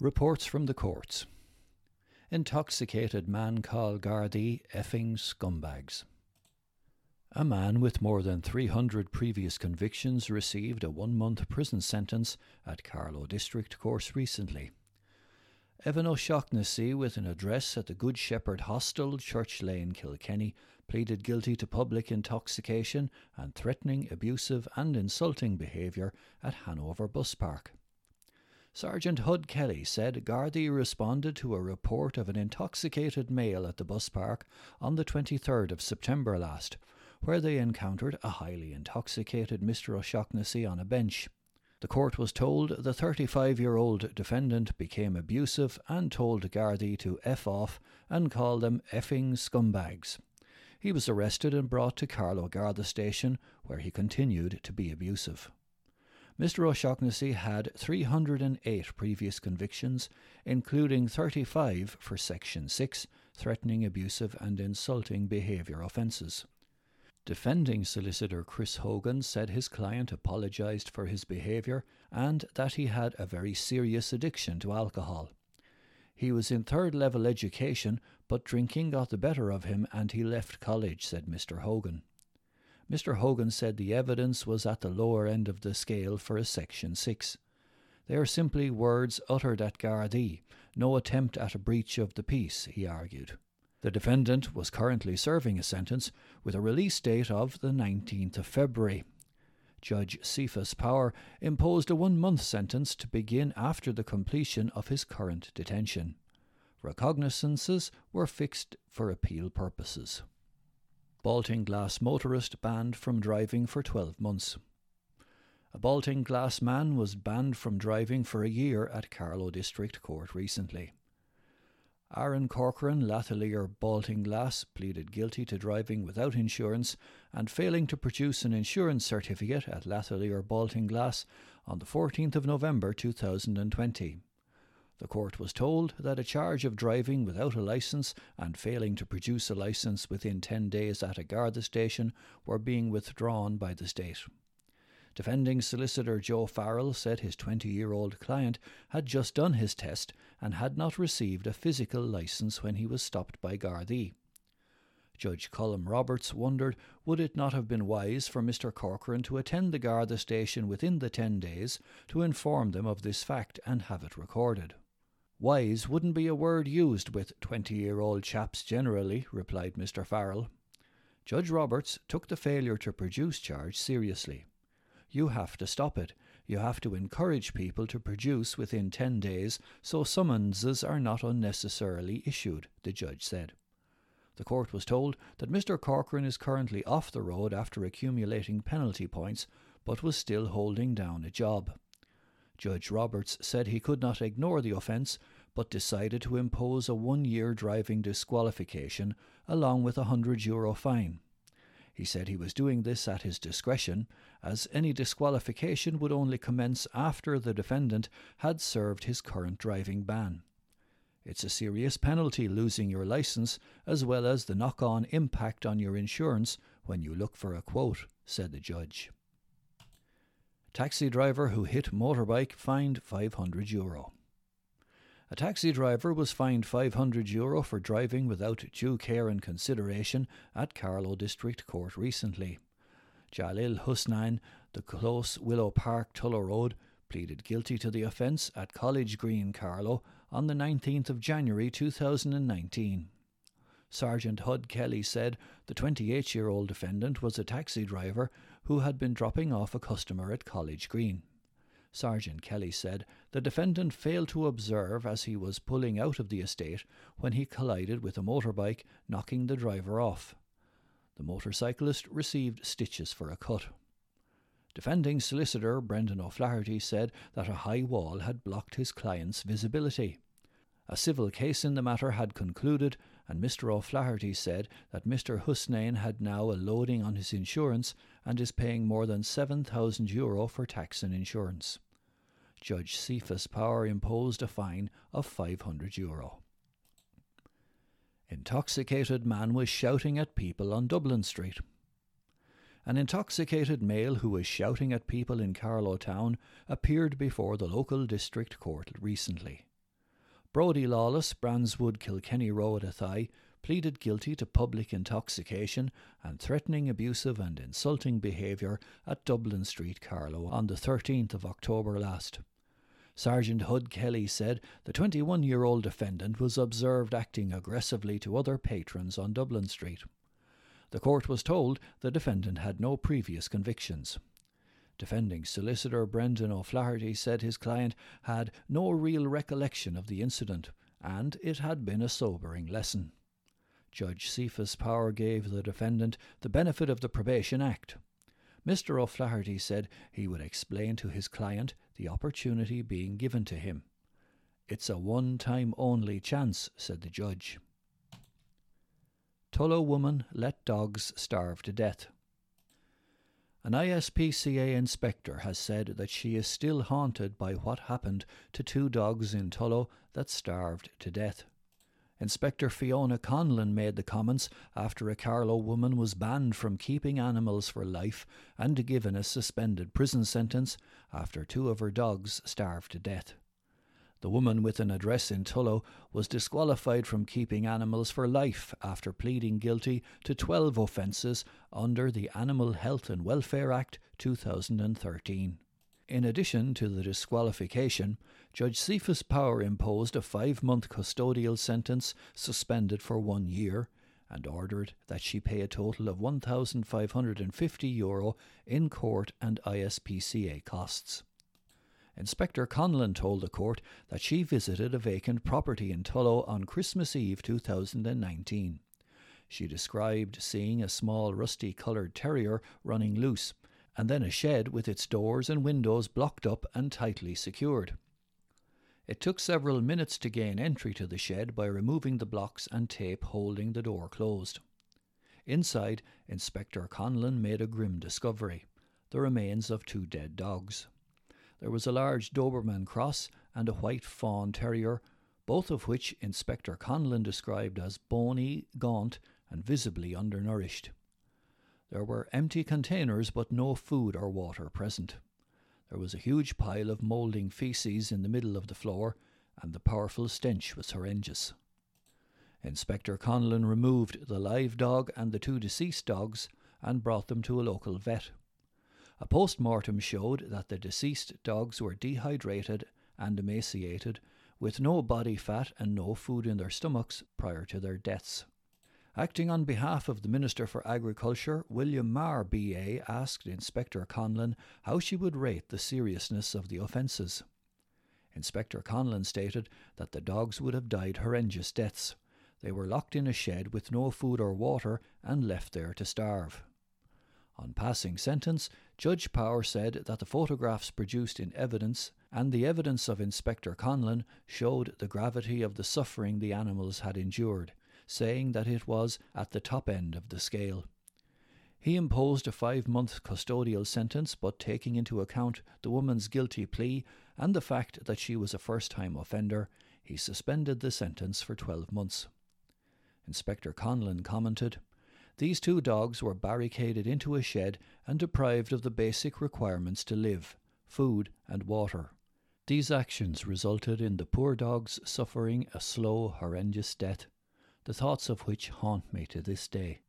Reports from the courts. Intoxicated man call Gardaí effing scumbags. A man with more than 300 previous convictions received a one month prison sentence at Carlow District Court recently. Evan O'Shaughnessy, with an address at the Good Shepherd Hostel, Church Lane, Kilkenny, pleaded guilty to public intoxication and threatening, abusive, and insulting behaviour at Hanover Bus Park. Sergeant Hud Kelly said Gardaí responded to a report of an intoxicated male at the bus park on the 23rd of September last, where they encountered a highly intoxicated Mr. O'Shaughnessy on a bench. The court was told the 35 year old defendant became abusive and told Gardaí to F off and call them effing scumbags. He was arrested and brought to Carlow Garda station, where he continued to be abusive. Mr. O'Shaughnessy had 308 previous convictions, including 35 for Section 6, threatening, abusive, and insulting behaviour offences. Defending solicitor Chris Hogan said his client apologised for his behaviour and that he had a very serious addiction to alcohol. He was in third level education, but drinking got the better of him and he left college, said Mr. Hogan. Mr. Hogan said the evidence was at the lower end of the scale for a Section 6. They are simply words uttered at Gardaí, no attempt at a breach of the peace, he argued. The defendant was currently serving a sentence with a release date of the 19th of February. Judge Cephas Power imposed a one month sentence to begin after the completion of his current detention. Recognizances were fixed for appeal purposes. Baltinglass motorist banned from driving for 12 months. A Baltinglass man was banned from driving for a year at Carlow District Court recently. Aaron Corcoran, Lathaleere Baltinglass, pleaded guilty to driving without insurance and failing to produce an insurance certificate at Lathaleere Baltinglass on the 14th of November 2020. The court was told that a charge of driving without a licence and failing to produce a licence within 10 days at a Garda station were being withdrawn by the state. Defending solicitor Joe Farrell said his 20 year old client had just done his test and had not received a physical licence when he was stopped by Gardaí. Judge Colm Roberts wondered would it not have been wise for Mr. Corcoran to attend the Garda station within the 10 days to inform them of this fact and have it recorded. Wise wouldn't be a word used with twenty year old chaps generally, replied Mr. Farrell. Judge Roberts took the failure to produce charge seriously. You have to stop it. You have to encourage people to produce within 10 days so summonses are not unnecessarily issued, the judge said. The court was told that Mr. Corcoran is currently off the road after accumulating penalty points, but was still holding down a job. Judge Roberts said he could not ignore the offence, but decided to impose a one year driving disqualification along with a hundred euro fine. He said he was doing this at his discretion, as any disqualification would only commence after the defendant had served his current driving ban. It's a serious penalty losing your licence, as well as the knock on impact on your insurance when you look for a quote, said the judge. Taxi driver who hit motorbike fined 500 euro. A taxi driver was fined 500 euro for driving without due care and consideration at Carlow District Court recently. Jalil Husnain, the close Willow Park Tullow Road, pleaded guilty to the offence at College Green, Carlow, on the 19th of January 2019. Sergeant Hud Kelly said the 28 year old defendant was a taxi driver who had been dropping off a customer at College Green. Sergeant Kelly said the defendant failed to observe as he was pulling out of the estate when he collided with a motorbike, knocking the driver off. The motorcyclist received stitches for a cut. Defending solicitor Brendan O'Flaherty said that a high wall had blocked his client's visibility. A civil case in the matter had concluded, and Mr. O'Flaherty said that Mr. Husnain had now a loading on his insurance and is paying more than 7,000 euro for tax and insurance. Judge Cephas Power imposed a fine of 500 euro. Intoxicated man was shouting at people on Dublin Street. An intoxicated male who was shouting at people in Carlow town appeared before the local district court recently. Brody Lawless, Brandswood, Kilkenny Road, Athy, pleaded guilty to public intoxication and threatening abusive and insulting behaviour at Dublin Street, Carlow, on the 13th of October last. Sergeant Hud Kelly said the 21 year old defendant was observed acting aggressively to other patrons on Dublin Street. The court was told the defendant had no previous convictions. Defending solicitor Brendan O'Flaherty said his client had no real recollection of the incident and it had been a sobering lesson. Judge Cephas Power gave the defendant the benefit of the Probation Act. Mr. O'Flaherty said he would explain to his client the opportunity being given to him. It's a one time only chance, said the judge. Tullow woman let dogs starve to death. An ISPCA inspector has said that she is still haunted by what happened to two dogs in Tullow that starved to death. Inspector Fiona Conlon made the comments after a Carlow woman was banned from keeping animals for life and given a suspended prison sentence after two of her dogs starved to death. The woman with an address in Tullow was disqualified from keeping animals for life after pleading guilty to 12 offences under the Animal Health and Welfare Act 2013. In addition to the disqualification, Judge Cephas Power imposed a five month custodial sentence suspended for one year and ordered that she pay a total of €1,550 in court and ISPCA costs. Inspector Conlon told the court that she visited a vacant property in Tullow on Christmas Eve 2019. She described seeing a small rusty coloured terrier running loose and then a shed with its doors and windows blocked up and tightly secured. It took several minutes to gain entry to the shed by removing the blocks and tape holding the door closed. Inside, Inspector Conlon made a grim discovery the remains of two dead dogs. There was a large Doberman cross and a white fawn terrier, both of which Inspector Conlon described as bony, gaunt, and visibly undernourished. There were empty containers, but no food or water present. There was a huge pile of moulding feces in the middle of the floor, and the powerful stench was horrendous. Inspector Conlon removed the live dog and the two deceased dogs and brought them to a local vet. A post mortem showed that the deceased dogs were dehydrated and emaciated, with no body fat and no food in their stomachs prior to their deaths. Acting on behalf of the Minister for Agriculture, William Marr BA asked Inspector Conlon how she would rate the seriousness of the offences. Inspector Conlon stated that the dogs would have died horrendous deaths. They were locked in a shed with no food or water and left there to starve. On passing sentence, Judge Power said that the photographs produced in evidence and the evidence of Inspector Conlon showed the gravity of the suffering the animals had endured saying that it was at the top end of the scale. He imposed a five month custodial sentence, but taking into account the woman's guilty plea and the fact that she was a first time offender, he suspended the sentence for 12 months. Inspector Conlon commented These two dogs were barricaded into a shed and deprived of the basic requirements to live food and water. These actions resulted in the poor dogs suffering a slow, horrendous death the thoughts of which haunt me to this day.